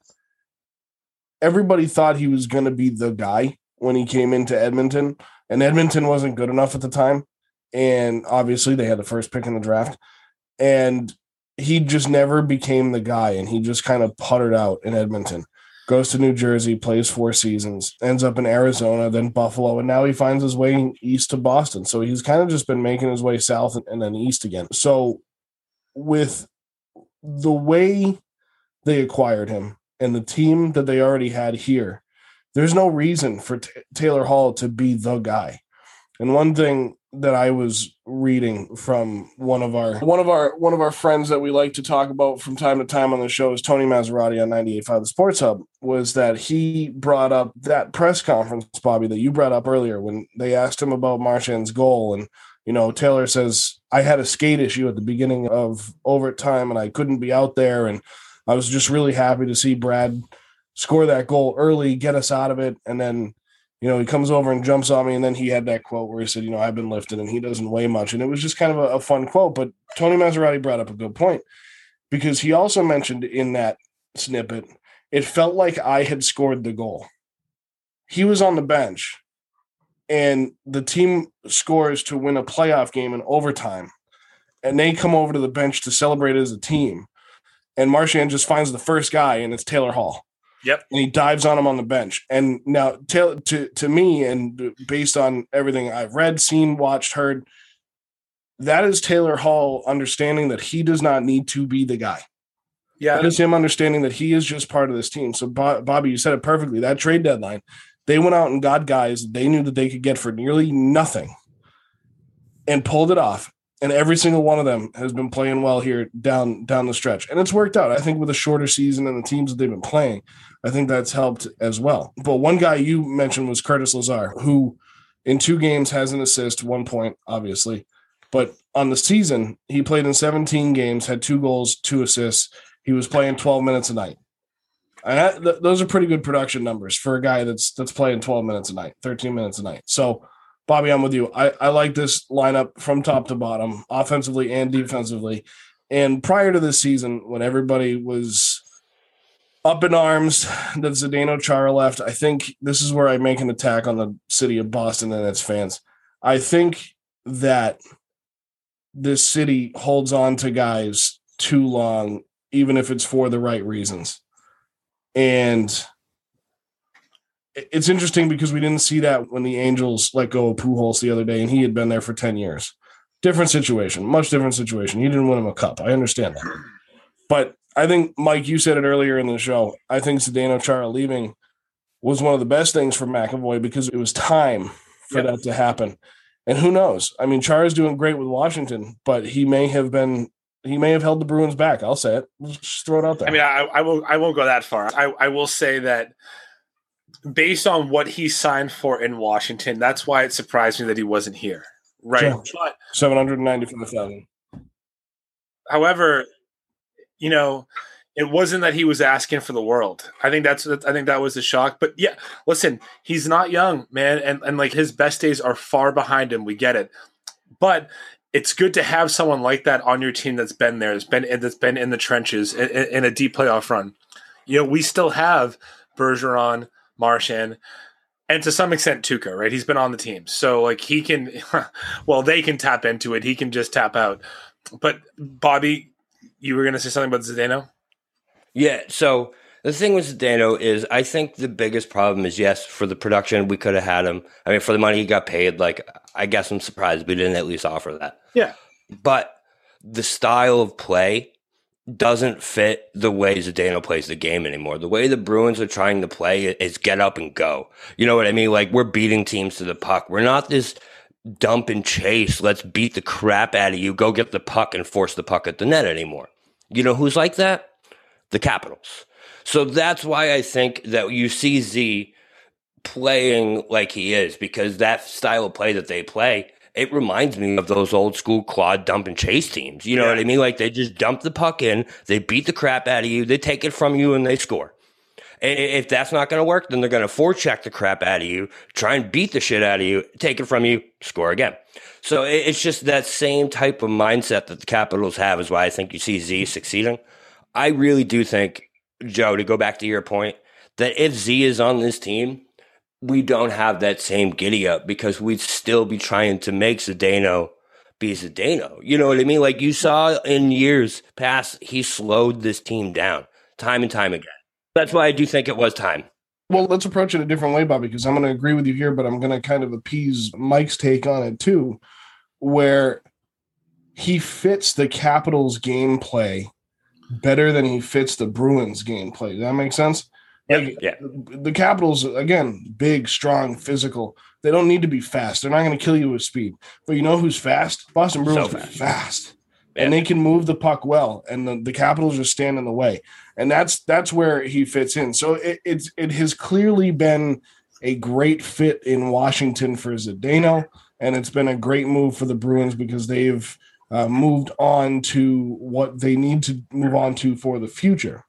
everybody thought he was going to be the guy when he came into Edmonton, and Edmonton wasn't good enough at the time. And obviously, they had the first pick in the draft, and he just never became the guy, and he just kind of puttered out in Edmonton. Goes to New Jersey, plays four seasons, ends up in Arizona, then Buffalo, and now he finds his way east to Boston. So he's kind of just been making his way south and, then east again. So with the way they acquired him and the team that they already had here, there's no reason for T- Taylor Hall to be the guy. And one thing that I was reading from one of our one of our one of our friends that we like to talk about from time to time on the show is Tony Massarotti on 98.5 The Sports Hub was that he brought up that press conference, Bobby, that you brought up earlier when they asked him about Marchand's goal. And, you know, Taylor says, I had a skate issue at the beginning of overtime and I couldn't be out there. And I was just really happy to see Brad score that goal early, get us out of it, and then you know, he comes over and jumps on me. And then he had that quote where he said, you know, I've been lifted and he doesn't weigh much. And it was just kind of a, a fun quote. But Tony Massarotti brought up a good point because he also mentioned in that snippet, it felt like I had scored the goal. He was on the bench and the team scores to win a playoff game in overtime. And they come over to the bench to celebrate as a team. And Marchand just finds the first guy, and it's Taylor Hall. Yep. And he dives on him on the bench. And now to to, to me, and based on everything I've read, seen, watched, heard, that is Taylor Hall understanding that he does not need to be the guy. Yeah. That is him understanding that he is just part of this team. So Bobby, you said it perfectly. That trade deadline, they went out and got guys they knew that they could get for nearly nothing and pulled it off and every single one of them has been playing well here down down the stretch. And it's worked out. I think with a shorter season and the teams that they've been playing i think that's helped as well. But one guy you mentioned was curtis lazar who in two games has an assist one point obviously. But on the season he played in 17 games had two goals two assists. He was playing 12 minutes a night. And th- those are pretty good production numbers for a guy that's that's playing 12 minutes a night 13 minutes a night. So Bobby, I'm with you. I, I like this lineup from top to bottom, offensively and defensively. And prior to this season, when everybody was up in arms that Zdeno Chara left, I think this is where I make an attack on the city of Boston and its fans. I think that this city holds on to guys too long, even if it's for the right reasons. And it's interesting because we didn't see that when the Angels let go of Pujols the other day, and he had been there for ten years. Different situation, much different situation. He didn't win him a cup. I understand that, but I think Mike, you said it earlier in the show. I think Zdeno Chara leaving was one of the best things for McAvoy because it was time for Yep. that to happen. And who knows? I mean, Chara's doing great with Washington, but he may have been he may have held the Bruins back. I'll say it. Just throw it out there. I mean, I, I will. I won't go that far. I, I will say that based on what he signed for in Washington, that's why it surprised me that he wasn't here. Right. Sure. But seven hundred ninety-five thousand. however, you know, it wasn't that he was asking for the world. I think that's I think that was the shock. But yeah, listen, he's not young, man, and and like his best days are far behind him. We get it, but it's good to have someone like that on your team that's been there, that's been that's been in the trenches in in a deep playoff run. You know, we still have Bergeron, Marchand, and to some extent Tuukka, right? He's been on the team, so like he can, (laughs) well, they can tap into it. He can just tap out. But Bobby, you were going to say something about Zdeno? Yeah. So the thing with Zdeno is, I think the biggest problem is yes, for the production we could have had him. I mean, for the money he got paid, like I guess I'm surprised we didn't at least offer that. Yeah. But the style of play doesn't fit the way Zdeno plays the game anymore. The way the Bruins are trying to play is get up and go. You know what I mean? Like we're beating teams to the puck. We're not this dump and chase. Let's beat the crap out of you. Go get the puck and force the puck at the net anymore. You know who's like that? The Capitals. So that's why I think that you see Z playing like he is because that style of play that they play, it reminds me of those old school quad dump and chase teams. You know Yeah. what I mean? Like they just dump the puck in, they beat the crap out of you, they take it from you, and they score. If that's not going to work, then they're going to forecheck the crap out of you, try and beat the shit out of you, take it from you, score again. So it's just that same type of mindset that the Capitals have is why I think you see Z succeeding. I really do think, Joe, to go back to your point, that if Z is on this team, we don't have that same giddy up because we'd still be trying to make Zdeno be Zdeno. You know what I mean? Like you saw in years past, he slowed this team down time and time again. That's why I do think it was time. Well, let's approach it a different way, Bobby, because I'm going to agree with you here, but I'm going to kind of appease Mike's take on it too, where he fits the Capitals gameplay better than he fits the Bruins gameplay. Does that make sense? Like, Yeah. the Capitals, again, big, strong, physical, They don't need to be fast. They're not going to kill you with speed. But you know who's fast? Boston Bruins So fast. fast. Yeah. And they can move the puck well, and the, the Capitals just stand in the way, and that's that's where he fits in. So it, it's it has clearly been a great fit in Washington for Zdeno, and it's been a great move for the Bruins because they've uh, moved on to what they need to move on to for the future.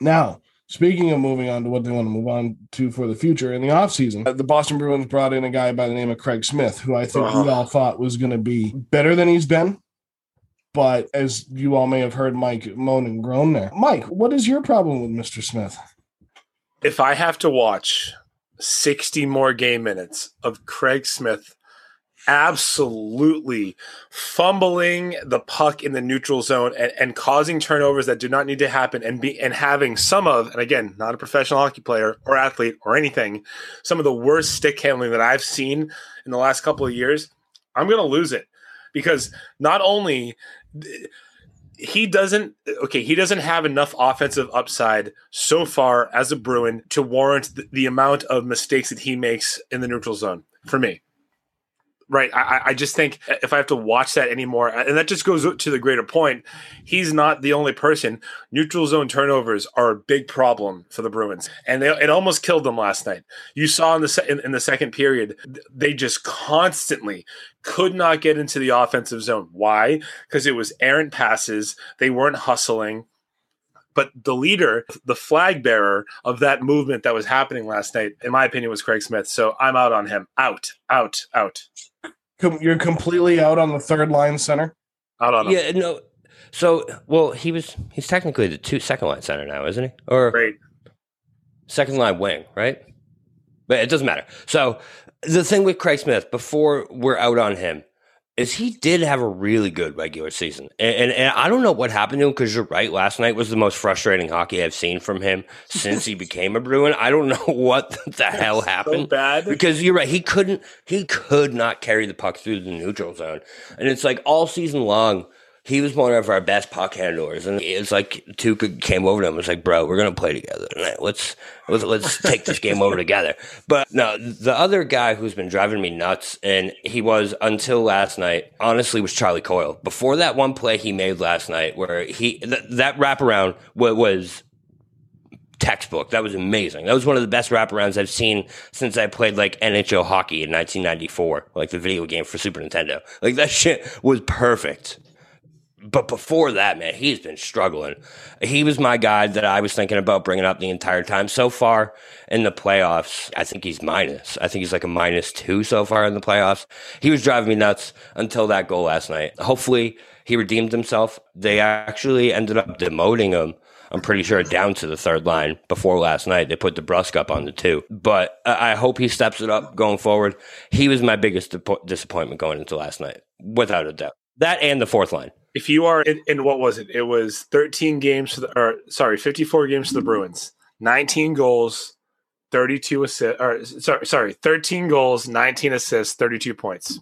Now, speaking of moving on to what they want to move on to for the future, in the offseason, uh, the Boston Bruins brought in a guy by the name of Craig Smith, who I think we Uh-huh. all thought was going to be better than he's been. But as you all may have heard Mike moan and groan there. Mike, what is your problem with Mr. Smith? if I have to watch 60 more game minutes of Craig Smith absolutely fumbling the puck in the neutral zone and, and causing turnovers that do not need to happen and be and having some of and again not a professional hockey player or athlete or anything some of the worst stick handling that I've seen in the last couple of years I'm going to lose it. Because not only he doesn't okay he doesn't have enough offensive upside so far as a bruin to warrant the, the amount of mistakes that he makes in the neutral zone for me right. I, I- just think if i have to watch that anymore and that just goes to the greater point he's not the only person. Neutral zone turnovers are a big problem for the bruins and they, it almost killed them last night. You saw in the se- in, in the second period they just constantly could not get into the offensive zone. Why? Because it was errant passes. They weren't hustling. But the leader, the flag bearer of that movement that was happening last night, in my opinion, was Craig Smith. So I'm out on him. Out, out, out, Com- You're completely out on the third line center. out on him. Yeah, no. So, well, he was he's technically the two second line center now, isn't he? Or Great. second line wing, right? But it doesn't matter. So the thing with Craig Smith, before we're out on him, is he did have a really good regular season, and, and, and I don't know what happened to him because you're right. Last night was the most frustrating hockey I've seen from him since he (laughs) became a Bruin. I don't (laughs) know what the hell So happened bad. because you're right. He couldn't. He could not carry the puck through the neutral zone, and it's like all season long. He was one of our best puck handlers, and it's like Tuukka came over to him. and was like, "Bro, we're gonna play together. Let's let's, let's take this game over together." But no, the other guy who's been driving me nuts, and he was until last night. Honestly, was Charlie Coyle. Before that one play he made last night, where he th- that wraparound wa- was textbook. That was amazing. That was one of the best wraparounds I've seen since I played like NHL hockey in 1994, like the video game for Super Nintendo. Like that shit was perfect. But before that, man, he's been struggling. He was my guy that I was thinking about bringing up the entire time. So far in the playoffs, I think he's minus. I think he's like a minus two so far in the playoffs. He was driving me nuts until that goal last night. Hopefully, he redeemed himself. They actually ended up demoting him. I'm pretty sure down to the third line before last night. They put the DeBrusk up on the two, but I hope he steps it up going forward. He was my biggest disappo- disappointment going into last night, without a doubt. That and the fourth line. If you are in, in what was it? It was 13 games for the, or sorry, 54 games for the Bruins, 19 goals, 32 assists, or sorry, sorry, 13 goals, 19 assists, 32 points.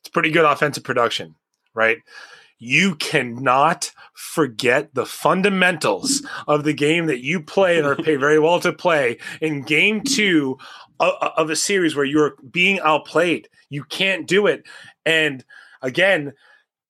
It's pretty good offensive production, right? You cannot forget the fundamentals of the game that you play and are paid very well to play in game two of a series where you're being outplayed. You can't do it. And again,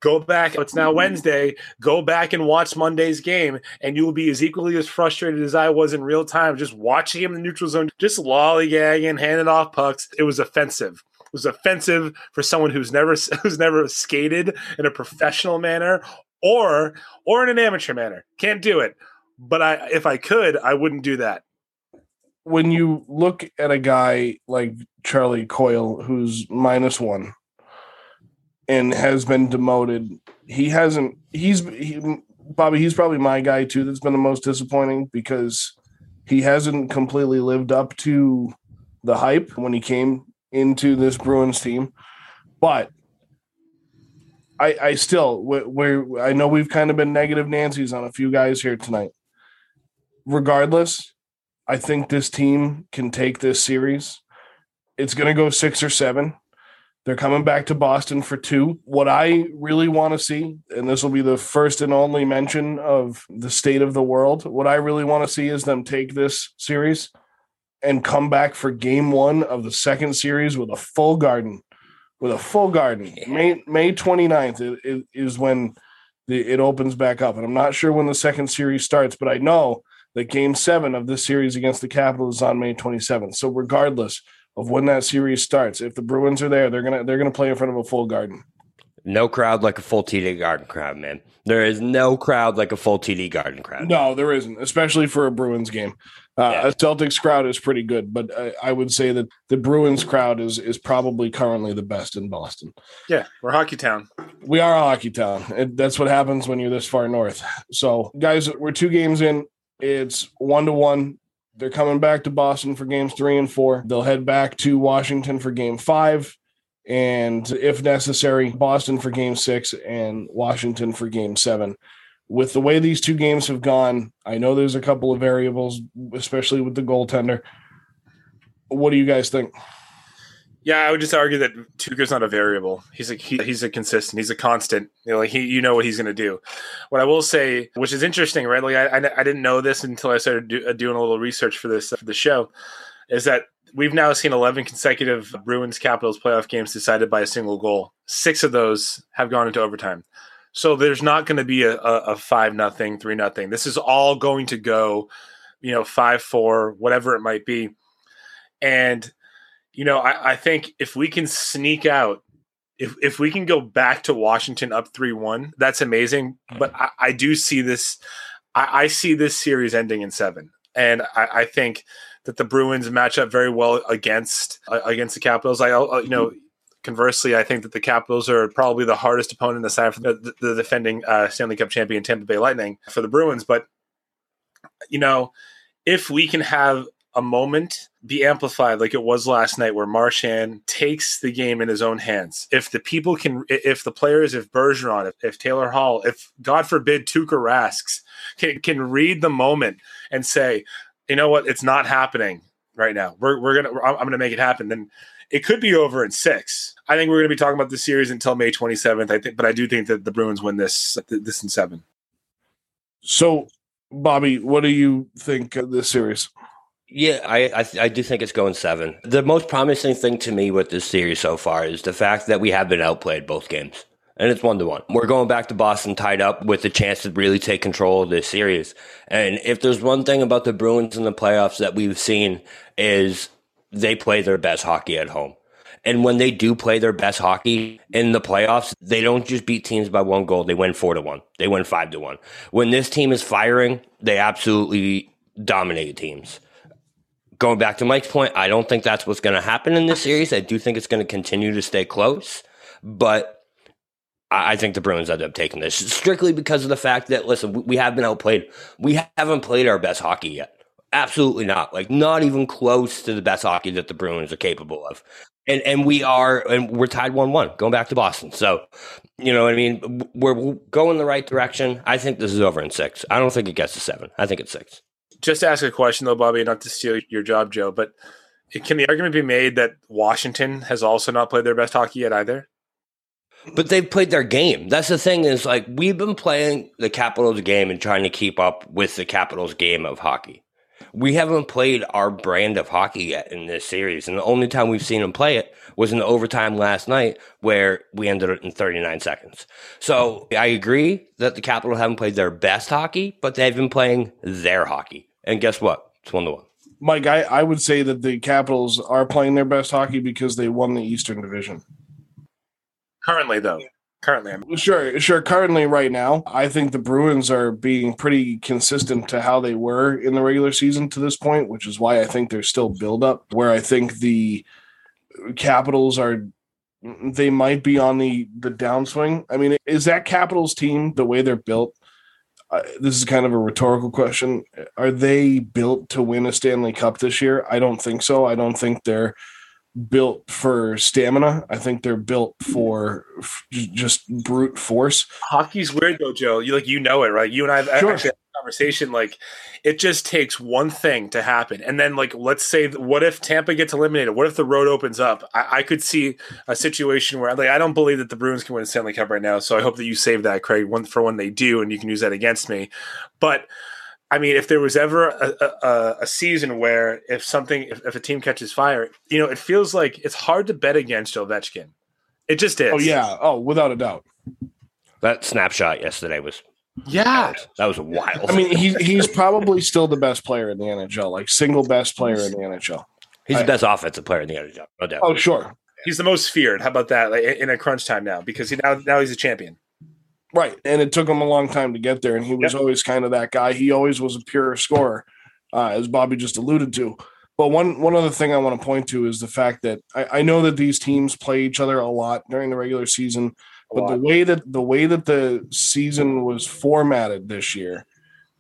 go back. It's now Wednesday. Go back and watch Monday's game, and you will be as equally as frustrated as I was in real time, just watching him in the neutral zone, just lollygagging, handing off pucks. It was offensive. It was offensive for someone who's never (laughs) who's never skated in a professional manner or or in an amateur manner. Can't do it. But I, if I could, I wouldn't do that. When you look at a guy like Charlie Coyle, who's minus one and has been demoted, he hasn't. He's he, Bobby. He's probably my guy too. That's been the most disappointing because he hasn't completely lived up to the hype when he came into this Bruins team. But I, I still, we're, I know we've kind of been negative Nancy's on a few guys here tonight. Regardless, I think this team can take this series. It's going to go six or seven. They're coming back to Boston for two. What I really want to see, and this will be the first and only mention of the state of the world, what I really want to see is them take this series and come back for game one of the second series with a full garden. With a full garden. May May 29th is, when the, it opens back up. And I'm not sure when the second series starts, but I know that game seven of this series against the Capitals is on May 27th. So regardless of when that series starts, if the Bruins are there, they're gonna they're gonna play in front of a full garden. No crowd like a full TD Garden crowd, man. There is no crowd like a full TD Garden crowd. No, there isn't, especially for a Bruins game. Uh, Yeah. A Celtics crowd is pretty good, but I, I would say that the Bruins crowd is is probably currently the best in Boston. Yeah, we're hockey town. We are a hockey town. and that's what happens when you're this far north. So, guys, we're two games in. It's one to one. They're coming back to Boston for games three and four. They'll head back to Washington for game five. And if necessary, Boston for game six and Washington for game seven. With the way these two games have gone, I know there's a couple of variables, especially with the goaltender. What do you guys think? Yeah, I would just argue that Tuukka's not a variable. He's a he, he's a consistent. He's a constant. You know, like he, you know what he's going to do. What I will say, which is interesting, right? Like I, I, I didn't know this until I started do, uh, doing a little research for this for the show, is that we've now seen 11 consecutive Bruins Capitals playoff games decided by a single goal. Six of those have gone into overtime. So there's not going to be a, a, a five nothing, three nothing. This is all going to go, you know, five four, whatever it might be, and you know, I, I think if we can sneak out, if if we can go back to Washington up three one, that's amazing. But I, I do see this, I, I see this series ending in seven, and I, I think that the Bruins match up very well against uh, against the Capitals. I uh, you know. Conversely, I think that the Capitals are probably the hardest opponent aside from the, the defending uh, Stanley Cup champion Tampa Bay Lightning for the Bruins. But you know, if we can have a moment be amplified like it was last night where Marchand takes the game in his own hands. If the people can, if the players, if Bergeron, if, if Taylor Hall, if God forbid Tuukka Rasks can, can read the moment and say, you know what, it's not happening right now. We're, we're to, I'm to make it happen. Then it could be over in six. I think we're to be talking about this series until May 27th. I think, but I do think that the Bruins win this, this in seven. So, Bobby, what do you think of this series? Yeah, I I, I do think it's going seven. The most promising thing to me with this series so far is the fact that we have been outplayed both games. And it's one to one. We're going back to Boston tied up with the chance to really take control of this series. And if there's one thing about the Bruins in the playoffs that we've seen is they play their best hockey at home. And when they do play their best hockey in the playoffs, they don't just beat teams by one goal. They win four to one. They win five to one. When this team is firing, they absolutely dominate teams going back to Mike's point, I don't think that's what's going to happen in this (laughs) series. I do think it's going to continue to stay close, but I I think the Bruins end up taking this strictly because of the fact that, listen, we- have been outplayed. We haven't played our best hockey yet. Absolutely not. Like, not even close to the best hockey that the Bruins are capable of. And and we are, and we're tied 1 1 going back to Boston. So, you know what I mean? We're going the right direction. I think this is over in six. I don't think it gets to seven. I think it's six. Just to ask a question though, Bobby, not to steal your job, Joe, but can the argument be made that Washington has also not played their best hockey yet either? But they've played their game. That's the thing is like we've been playing the Capitals game and trying to keep up with the Capitals game of hockey. We haven't played our brand of hockey yet in this series. And the only time we've seen them play it was in the overtime last night where we ended it in 39 seconds. So I agree that the Capitals haven't played their best hockey, but they've been playing their hockey. And guess what? It's one to one. Mike, I, I would say that the Capitals are playing their best hockey because they won the Eastern Division. Currently, though, currently, I'm, Sure, sure. Currently, right now, I think the Bruins are being pretty consistent to how they were in the regular season to this point, which is why I think there's still buildup. Where I think the Capitals are, they might be on the the downswing. I mean, is that Capitals team the way they're built? Uh, this is kind of a rhetorical question. Are they built to win a Stanley Cup this year? I don't think so. I don't think they're built for stamina. I think they're built for f- just brute force. hockey's weird though, Joe. You like you know it, right? You and I have Sure. actually conversation. Like, it just takes one thing to happen, and then like, let's say, what if Tampa gets eliminated? What if the road opens up? I, I could see a situation where, like, I don't believe that the Bruins can win a Stanley Cup right now. So I hope that you save that, Craig, one for when they do, and you can use that against me. But I mean, if there was ever a, a, a season where if something, if, if a team catches fire, you know, it feels like it's hard to bet against Ovechkin. It just is. Oh yeah. Oh, without a doubt. That snapshot yesterday was Yeah. that was wild. I mean, he's (laughs) he's probably still the best player in the NHL, like single best player in the NHL. he's I- the best offensive player in the NHL, no doubt. Oh, sure. He's the most feared. How about that? Like in a crunch time now, because he now now he's a champion. Right. And it took him a long time to get there. And he was always kind of that guy. He always was a pure scorer, uh, as Bobby just alluded to. But one one other thing I want to point to is the fact that I, I know that these teams play each other a lot during the regular season, but the way that the way that the season was formatted this year,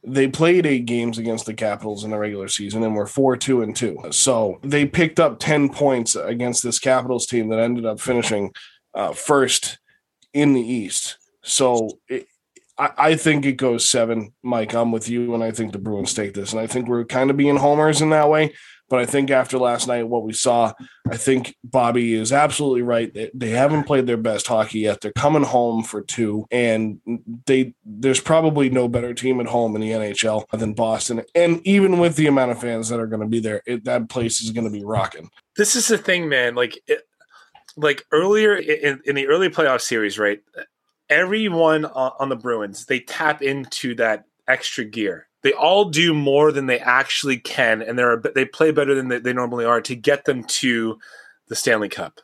they played eight games against the Capitals in the regular season and were four two and two. So they picked up ten points against this Capitals team that ended up finishing uh, first in the East. So it, I, I think it goes seven, Mike. I'm with you, and I think the Bruins take this. And I think we're kind of being homers in that way. But I think after last night, what we saw, I think Bobby is absolutely right. They, they haven't played their best hockey yet. They're coming home for two, and they there's probably no better team at home in the NHL than Boston. And even with the amount of fans that are going to be there, it, that place is going to be rocking. This is the thing, man. Like, it, like earlier in, in the early playoff series, right? Everyone on, on the Bruins they tap into that extra gear. They all do more than they actually can, and they're they play better than they, they normally are to get them to the Stanley Cup.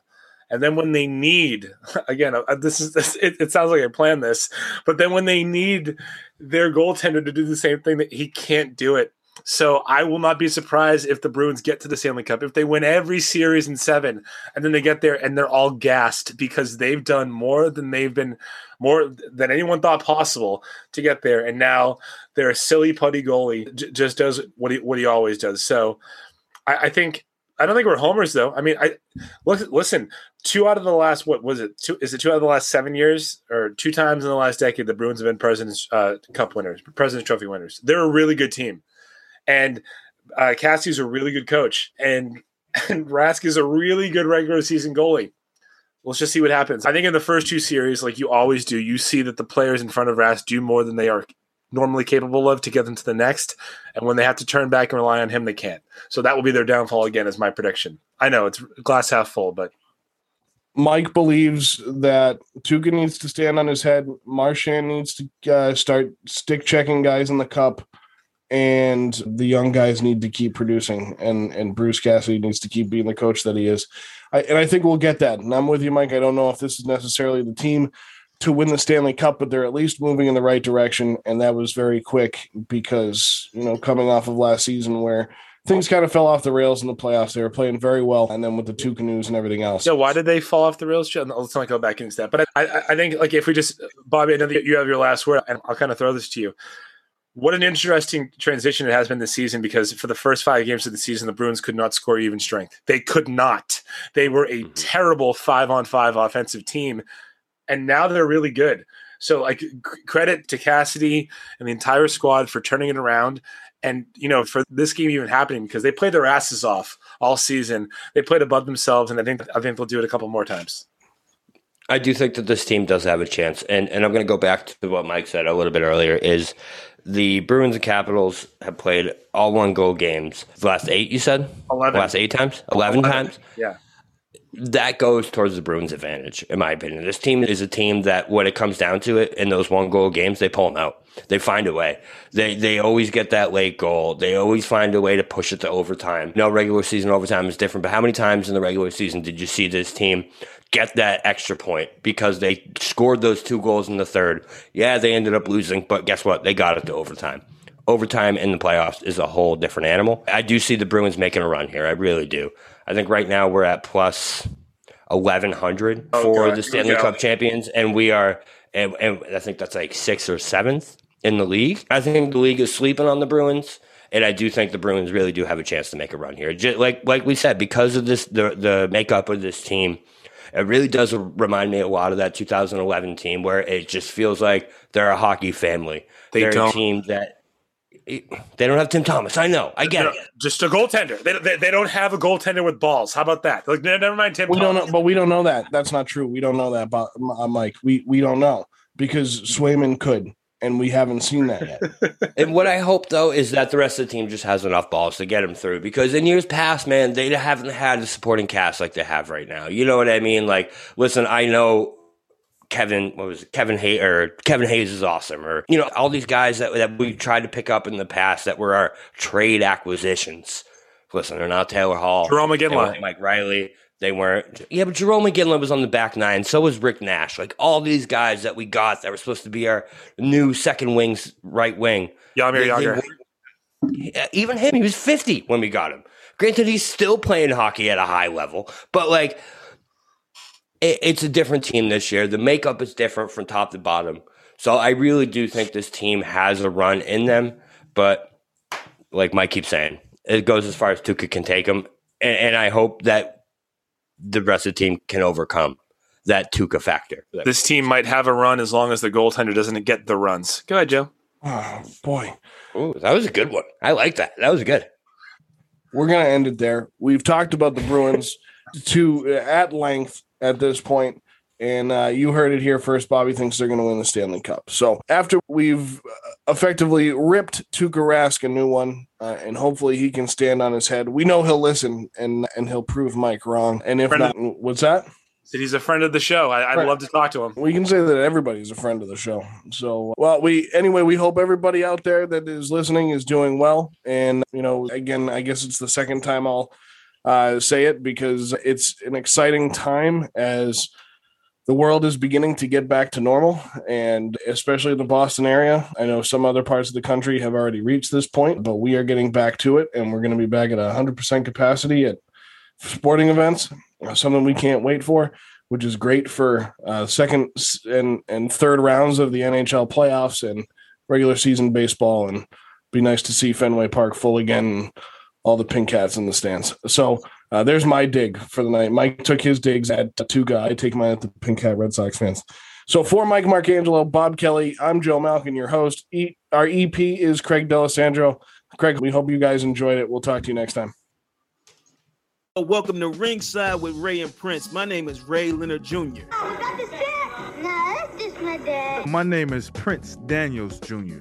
And then when they need, (laughs) again, uh, this is this, it, it sounds like I planned this, but then when they need their goaltender to do the same thing, that he can't do it. So I will not be surprised if the Bruins get to the Stanley Cup if they win every series in seven, and then they get there and they're all gassed because they've done more than they've been more than anyone thought possible to get there, and now their silly putty goalie j- just does what he what he always does. So I, I think I don't think we're homers though. I mean, I look, listen. Two out of the last what was it? Two is it two out of the last seven years or two times in the last decade the Bruins have been Presidents uh, Cup winners, Presidents Trophy winners. They're a really good team, and uh, Cassie's a really good coach, and and Rask is a really good regular season goalie. Let's just see what happens. I think in the first two series, like you always do, you see that the players in front of Rask do more than they are normally capable of to get them to the next. And when they have to turn back and rely on him, they can't. So that will be their downfall again, is my prediction. I know it's glass half full, but Mike believes that Tuukka needs to stand on his head. Marchand needs to uh, start stick checking guys in the cup, and the young guys need to keep producing. And and Bruce Cassidy needs to keep being the coach that he is. I, and I think we'll get that. And I'm with you, Mike. I don't know if this is necessarily the team to win the Stanley Cup, but they're at least moving in the right direction. And that was very quick because you know coming off of last season where things kind of fell off the rails in the playoffs. They were playing very well, and then with the two canoes and everything else. Yeah, why did they fall off the rails? Let's not go back into that. But I, I, I think like if we just Bobby, I know that you have your last word, and I'll kind of throw this to you. What an interesting transition it has been this season because for the first five games of the season, the Bruins could not score even strength. They could not. They were a mm-hmm. terrible five on five offensive team, and now they're really good. So, like, credit to Cassidy and the entire squad for turning it around. And, you know, for this game even happening because they played their asses off all season. They played above themselves, and I think I think they'll do it a couple more times. I do think that this team does have a chance, and and I'm going to go back to what Mike said a little bit earlier. Is the Bruins and Capitals have played all one goal games the last eight? You said 11. The last eight times, eleven, times. Yeah. That goes towards the Bruins' advantage, in my opinion. This team is a team that, when it comes down to it, in those one goal games, they pull them out. They find a way. They they always get that late goal. They always find a way to push it to overtime. No regular season overtime is different, but how many times in the regular season did you see this team get that extra point because they scored those two goals in the third? Yeah, they ended up losing, but guess what? They got it to overtime. Overtime in the playoffs is a whole different animal. I do see the Bruins making a run here. I really do. I think right now we're at plus eleven hundred Oh, for God. the Stanley Cup champions, and we are, and, and I think that's like sixth or seventh in the league. I think the league is sleeping on the Bruins, and I do think the Bruins really do have a chance to make a run here. Just like like we said, because of this, the the makeup of this team. It really does remind me a lot of that 2011 team where it just feels like they're a hockey family. They are a don't. team that they don't have Tim Thomas. I know. I get No, it. Just a goaltender. They, they, they don't have a goaltender with balls. How about that? Like, never mind Tim. We don't know, but we don't know that. That's not true. We don't know that, Bo- uh, Mike. We we don't know because Swayman could. And we haven't seen that yet. (laughs) And what I hope though is that the rest of the team just has enough balls to get him through. Because in years past, man, they haven't had a supporting cast like they have right now. You know what I mean? Like, listen, I know Kevin, what was it? Kevin Hayes or Kevin Hayes is awesome, or you know all these guys that that we tried to pick up in the past that were our trade acquisitions. Listen, they're not Taylor Hall, Jarome they Iginla. weren't Mike Reilly. They weren't. Yeah, but Jarome Iginla was on the back nine. So was Rick Nash. Like all these guys that we got that were supposed to be our new second wings, right wing. Jaromir Jagr. Even him, he was 50 when we got him. Granted, he's still playing hockey at a high level, but like it, it's a different team this year. The makeup is different from top to bottom. So I really do think this team has a run in them, but like Mike keeps saying, it goes as far as Tuukka can take them, and, and I hope that the rest of the team can overcome that Tuukka factor. This team might have a run as long as the goaltender doesn't get the runs. Go ahead, Joe. Oh boy. Ooh, that was a good one. I like that. That was good. we're going to end it there. We've talked about the Bruins (laughs) to uh, at length at this point, and uh, you heard it here first. Bobby thinks they're going to win the Stanley Cup. So after we've uh, effectively ripped Tuukka Rask a new one, uh, and hopefully he can stand on his head. We know he'll listen and and he'll prove Mike wrong. And if Brendan- not, what's that? Said he's a friend of the show. I, I'd Right. love to talk to him. We can say that everybody's a friend of the show. So, well, we anyway, we hope everybody out there that is listening is doing well. And you know, again, I guess it's the second time I'll uh, say it because it's an exciting time as the world is beginning to get back to normal, and especially the Boston area. I know some other parts of the country have already reached this point, but we are getting back to it, and we're going to be back at 100% capacity at sporting events. Something we can't wait for which is great for uh, second and and third rounds of the NHL playoffs and regular season baseball. And be nice to see Fenway Park full again. And all the pink cats in the stands. So uh, there's my dig for the night. Mike took his digs at Tuukka. I take mine at the Pink Cat Red Sox fans. So for Mike Marcangelo, Bob Kelly, I'm Joe Malkin, your host. E- our EP is Craig Delisandro. Craig, we hope you guys enjoyed it. We'll talk to you next time. Welcome to Ringside with Ray and Prince. My name is Ray Leonard Jr. My name is Prince Daniels Jr.